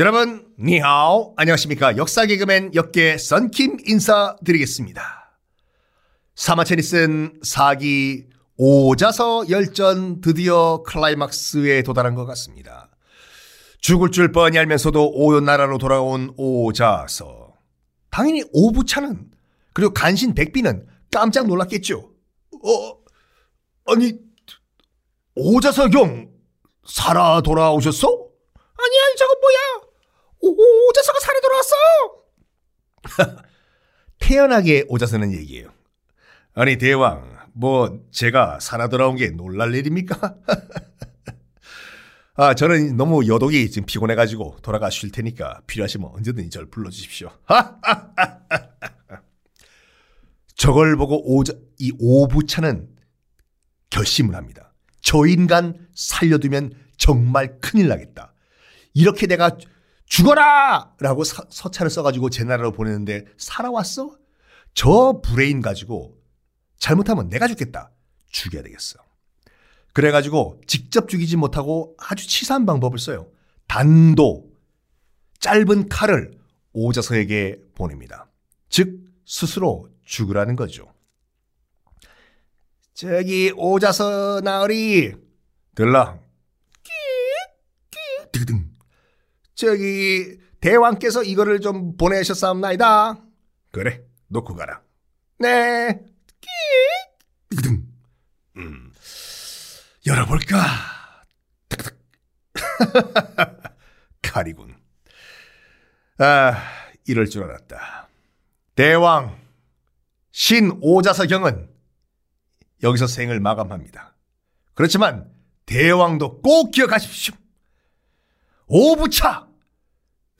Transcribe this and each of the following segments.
여러분, 니하오. 안녕하십니까. 역사 개그맨 역계 썬킴 인사드리겠습니다. 쓴 사기 오자서 열전 드디어 클라이막스에 도달한 것 같습니다. 죽을 줄 뻔히 알면서도 오연나라로 돌아온 오자서. 당연히 오부차는 그리고 간신 백비는 깜짝 놀랐겠죠. 어, 아니, 오자서 경 살아 돌아오셨어? 아니, 아니, 저건 뭐야? 오, 오자서가 살아 돌아왔어! 태연하게 오자서는 얘기해요. 아니, 대왕, 뭐, 제가 살아 돌아온 게 놀랄 일입니까? 아, 저는 너무 여독이 지금 피곤해가지고 돌아가 쉴 테니까 필요하시면 언제든지 저를 불러주십시오. 저걸 보고 오자, 이 오부차는 결심을 합니다. 저 인간 살려두면 정말 큰일 나겠다. 이렇게 내가 죽어라! 라고 서, 서찰을 써가지고 제 나라로 보내는데 살아왔어? 저 브레인 가지고 잘못하면 내가 죽겠다. 죽여야 되겠어. 그래가지고 직접 죽이지 못하고 아주 치사한 방법을 써요. 단도, 짧은 칼을 오자서에게 보냅니다. 즉, 스스로 죽으라는 거죠. 저기 오자서 나으리 들라 끼 끼 저기 대왕께서 이거를 좀 보내셨사옵나이다 그래 놓고 가라 네 끼 음. 열어볼까 칼이군 아 이럴 줄 알았다 대왕 신 오자서경은 여기서 생을 마감합니다. 그렇지만 대왕도 꼭 기억하십시오. 오부차!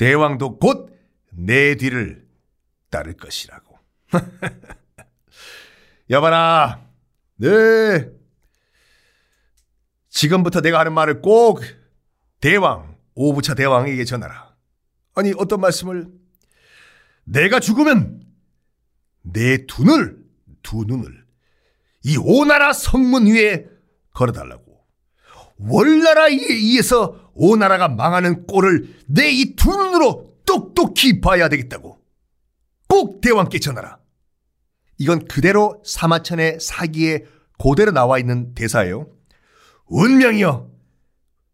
대왕도 곧 내 뒤를 따를 것이라고. 여봐라, 네. 지금부터 내가 하는 말을 꼭 대왕, 오부차 대왕에게 전하라. 아니, 어떤 말씀을? 내가 죽으면 내 두 눈을, 두 눈을 이 오나라 성문 위에 걸어달라고. 월나라에 의해서 오나라가 망하는 꼴을 내 이 두 눈으로 똑똑히 봐야 되겠다고. 꼭 대왕께 전하라. 이건 그대로 사마천의 사기에 고대로 나와 있는 대사예요. 운명이여,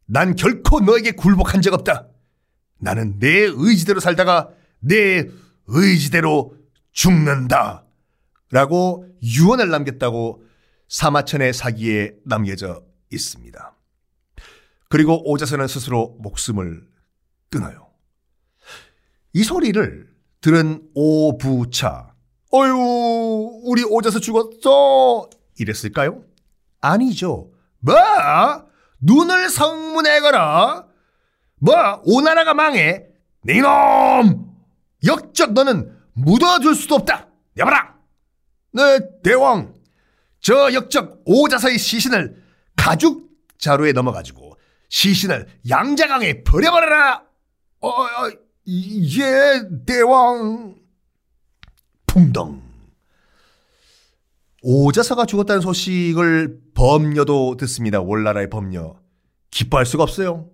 난 결코 너에게 굴복한 적 없다. 나는 내 의지대로 살다가 내 의지대로 죽는다. 라고 유언을 남겼다고 사마천의 사기에 남겨져 있습니다. 그리고 오자서는 스스로 목숨을 끊어요. 이 소리를 들은 오부차, 어유 우리 오자서 죽었어! 이랬을까요? 아니죠. 뭐? 눈을 성문에 걸어? 뭐? 오나라가 망해? 네놈! 역적 너는 묻어줄 수도 없다! 여봐라! 네, 대왕. 저 역적 오자서의 시신을 가죽 자루에 넘어가지고 시신을 양자강에 버려버려라. 어, 어 예, 대왕. 풍덩. 오자서가 죽었다는 소식을 범녀도 듣습니다. 월나라의 범녀. 기뻐할 수가 없어요.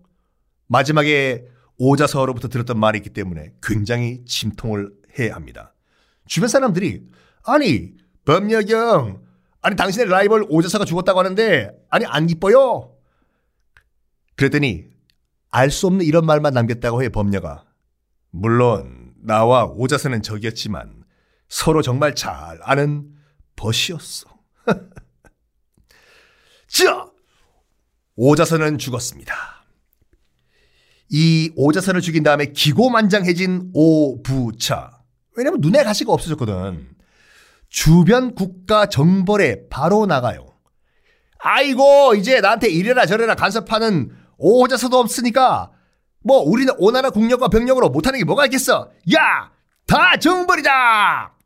마지막에 오자서로부터 들었던 말이 있기 때문에 굉장히 침통을 해야 합니다. 주변 사람들이 아니 범여경, 아니 당신의 라이벌 오자사가 죽었다고 하는데 아니 안 기뻐요? 그랬더니 알 수 없는 이런 말만 남겼다고 해 범녀가. 물론 나와 오자사는 적이었지만 서로 정말 잘 아는 벗이었어. 자, 오자선은 죽었습니다. 이 오자선을 죽인 다음에 기고만장해진 오부차. 왜냐면 눈에 가시가 없어졌거든. 주변 국가 정벌에 바로 나가요. 아이고 이제 나한테 이래라 저래라 간섭하는 오자서도 없으니까 뭐 우리는 오나라 국력과 병력으로 못하는 게 뭐가 있겠어. 야! 다 정벌이다!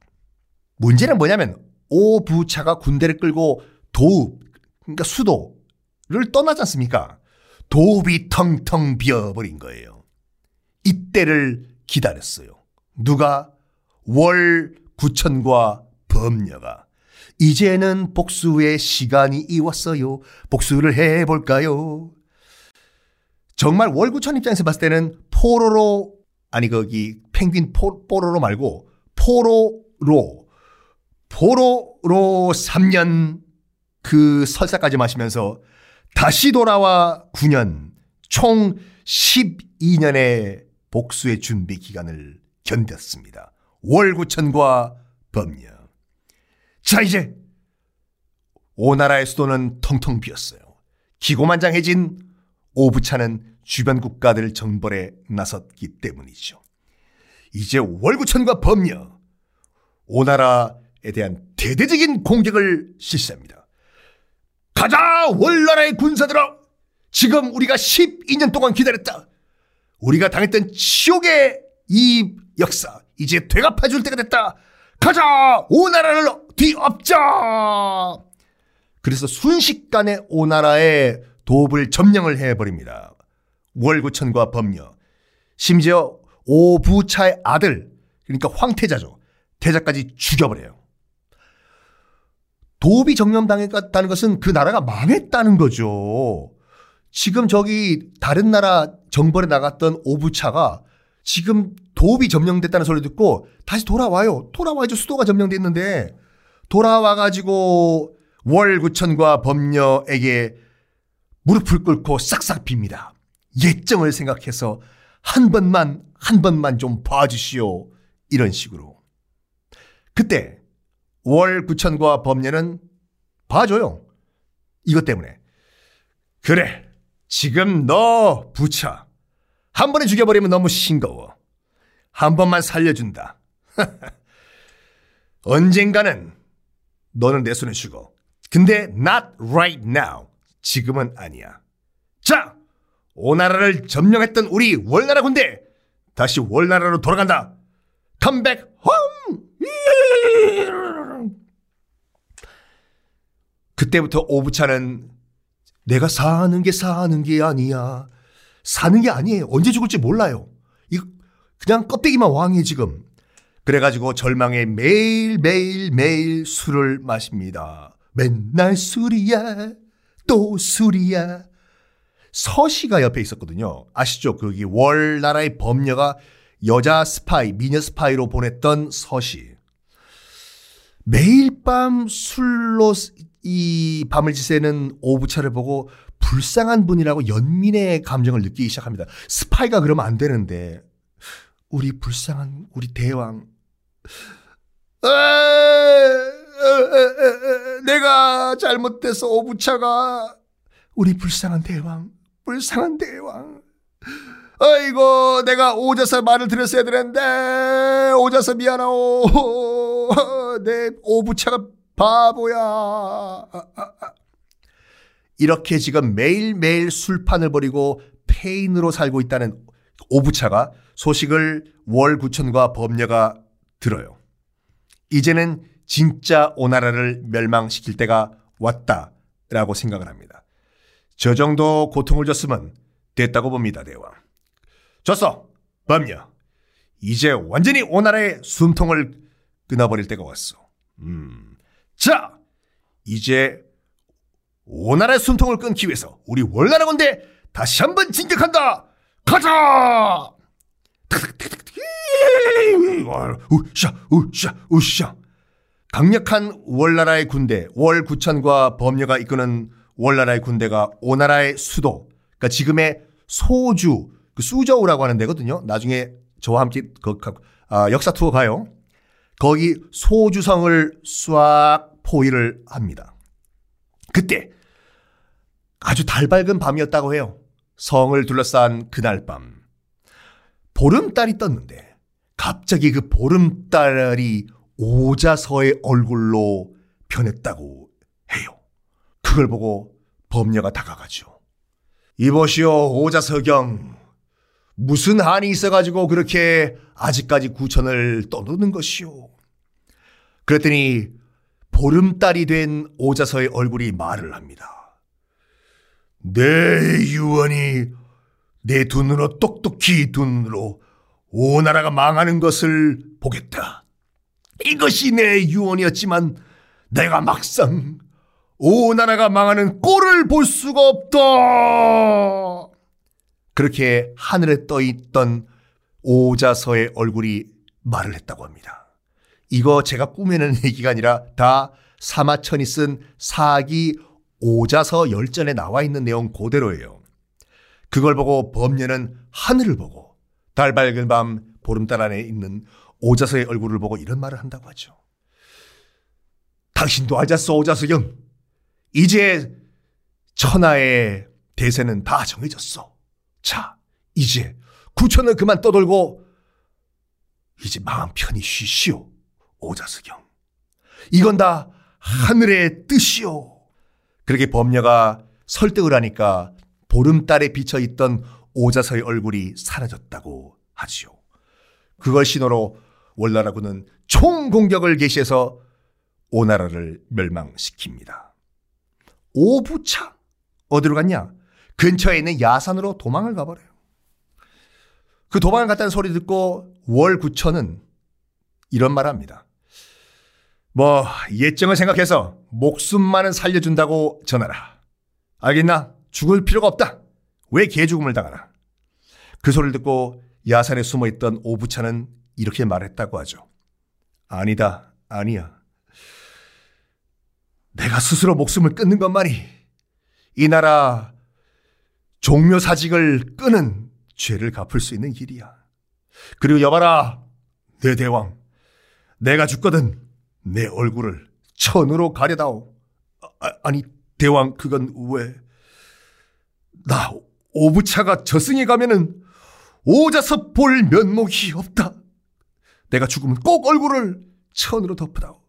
문제는 뭐냐면 오부차가 군대를 끌고 도읍 그러니까 수도를 떠나지 않습니까? 도읍이 텅텅 비어버린 거예요. 이때를 기다렸어요. 누가? 월 구천과 범녀가 이제는 복수의 시간이 이왔어요. 복수를 해볼까요? 정말 월구천 입장에서 봤을 때는 포로로 아니 거기 펭귄 포, 포로로 말고 포로로 포로로 3년 그 설사까지 마시면서 다시 돌아와 9년 총 12년의 복수의 준비 기간을 견뎠습니다. 월구천과 법녀. 자 이제 오나라의 수도는 텅텅 비었어요. 기고만장해진 오부차는 주변 국가들 정벌에 나섰기 때문이죠. 이제 월구천과 법녀, 오나라에 대한 대대적인 공격을 실시합니다. 가자 월나라의 군사들아! 지금 우리가 12년 동안 기다렸다. 우리가 당했던 치욕의 이 역사 이제 되갚아 줄 때가 됐다. 가자 오나라를 뒤엎자. 그래서 순식간에 오나라의 도읍을 점령을 해버립니다. 월구천과 법녀. 심지어 오부차의 아들, 그러니까 황태자죠. 태자까지 죽여버려요. 도읍이 점령당했다는 것은 그 나라가 망했다는 거죠. 지금 저기 다른 나라 정벌에 나갔던 오부차가 지금 도읍이 점령됐다는 소리 듣고 다시 돌아와요. 돌아와야죠. 수도가 점령됐는데 돌아와가지고 월구천과 법녀에게 무릎을 꿇고 싹싹 빕니다. 예정을 생각해서 한 번만, 한 번만 좀 봐주시오. 이런 식으로. 그때 월구천과 법녀는 봐줘요. 이것 때문에. 그래. 지금 너 부차. 한 번에 죽여버리면 너무 싱거워. 한 번만 살려준다. 언젠가는 너는 내 손에 죽어. 근데 not right now. 지금은 아니야. 자, 오나라를 점령했던 우리 월나라 군대 다시 월나라로 돌아간다. 컴백 홈. 그때부터 오부차는 내가 사는 게 사는 게 아니야. 사는 게 아니에요. 언제 죽을지 몰라요. 이거 그냥 껍데기만 왕이 지금. 그래가지고 절망에 매일 매일 매일 술을 마십니다. 맨날 술이야. 또 술이야. 서시가 옆에 있었거든요. 아시죠? 거기 월 나라의 범려가 여자 스파이, 미녀 스파이로 보냈던 서시. 매일 밤 술로 이 밤을 지새는 오부차를 보고 불쌍한 분이라고 연민의 감정을 느끼기 시작합니다. 스파이가 그러면 안 되는데 우리 불쌍한 우리 대왕 내가 잘못돼서 오부차가 우리 불쌍한 대왕 불쌍한 대왕. 아이고 내가 오져서 말을 들었어야 되는데 오져서 미안하오. 내 오부차가 바보야. 이렇게 지금 매일매일 술판을 벌이고 페인으로 살고 있다는 오부차가 소식을 월 구천과 법녀가 들어요. 이제는 진짜 오나라를 멸망시킬 때가 왔다라고 생각을 합니다. 저 정도 고통을 줬으면 됐다고 봅니다, 대왕. 줬어, 법녀. 이제 완전히 오나라의 숨통을 끊어버릴 때가 왔어. 음. 자, 이제 오나라의 숨통을 끊기 위해서 우리 월나라 군대 다시 한번 진격한다. 가자! 우샤, 우샤, 우샤. 강력한 월나라의 군대, 월구천과 범녀가 이끄는 월나라의 군대가 오나라의 수도, 그러니까 지금의 소주, 그 수저우라고 하는 데거든요. 나중에 저와 함께 그, 아, 역사 투어 가요. 거기 소주성을 싹 포위를 합니다. 그때 아주 달밝은 밤이었다고 해요. 성을 둘러싼 그날 밤. 보름달이 떴는데 갑자기 그 보름달이 오자서의 얼굴로 변했다고 해요. 그걸 보고 범녀가 다가가죠. 이보시오 오자서경 무슨 한이 있어가지고 그렇게 아직까지 구천을 떠도는 것이오. 그랬더니 보름달이 된 오자서의 얼굴이 말을 합니다. 내 유언이 내 두 눈으로 똑똑히 두 눈으로 오 나라가 망하는 것을 보겠다. 이것이 내 유언이었지만 내가 막상 오 나라가 망하는 꼴을 볼 수가 없다. 그렇게 하늘에 떠 있던 오자서의 얼굴이 말을 했다고 합니다. 이거 제가 꾸며낸 얘기가 아니라 다 사마천이 쓴 사기 오자서 열전에 나와 있는 내용 그대로예요. 그걸 보고 범녀는 하늘을 보고 달 밝은 밤 보름달 안에 있는 오자서의 얼굴을 보고 이런 말을 한다고 하죠. 당신도 알았어 오자서 영. 이제 천하의 대세는 다 정해졌어. 자, 이제 구천을 그만 떠돌고 이제 마음 편히 쉬시오. 오자석영. 이건 다 하늘의 뜻이오. 그렇게 범녀가 설득을 하니까 보름달에 비쳐 있던 오자서의 얼굴이 사라졌다고 하지요. 그걸 신호로 월나라군은 총공격을 개시해서 오나라를 멸망시킵니다. 오부차 어디로 갔냐? 근처에 있는 야산으로 도망을 가버려요. 그 도망을 갔다는 소리 듣고 월구천은 이런 말 합니다. 뭐 예정을 생각해서 목숨만은 살려준다고 전하라. 알겠나? 죽을 필요가 없다. 왜 개죽음을 당하나? 그 소리를 듣고 야산에 숨어있던 오부차는 이렇게 말했다고 하죠. 아니다, 아니야. 내가 스스로 목숨을 끊는 것만이 이 나라 종묘사직을 끄는 죄를 갚을 수 있는 길이야. 그리고 여봐라, 내 대왕. 내가 죽거든 내 얼굴을 천으로 가려다오. 아, 아니, 대왕, 그건 왜? 나 오부차가 저승에 가면은 오자서 볼 면목이 없다. 내가 죽으면 꼭 얼굴을 천으로 덮으다오.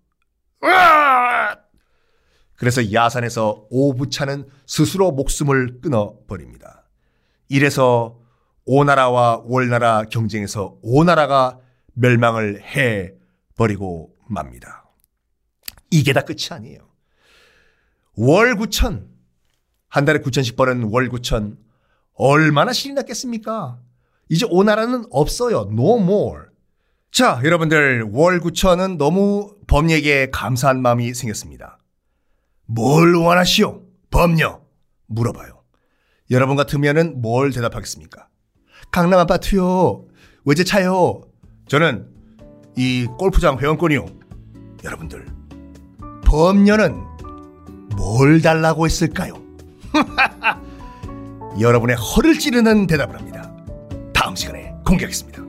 그래서 야산에서 오부차는 스스로 목숨을 끊어버립니다. 이래서 오나라와 월나라 경쟁에서 오나라가 멸망을 해 버리고 맙니다. 이게 다 끝이 아니에요. 월구천 한 달에 9천씩 버는 월구천 얼마나 신이 났겠습니까? 이제 오나라는 없어요. No more. 자, 여러분들 월구천은 너무 범녀에게 감사한 마음이 생겼습니다. 뭘 원하시오? 범녀 물어봐요. 여러분 같으면은 뭘 대답하겠습니까? 강남 아파트요. 외제차요. 저는 이 골프장 회원권이요. 여러분들, 범녀는 뭘 달라고 했을까요? 여러분의 허를 찌르는 대답을 합니다. 다음 시간에 공개하겠습니다.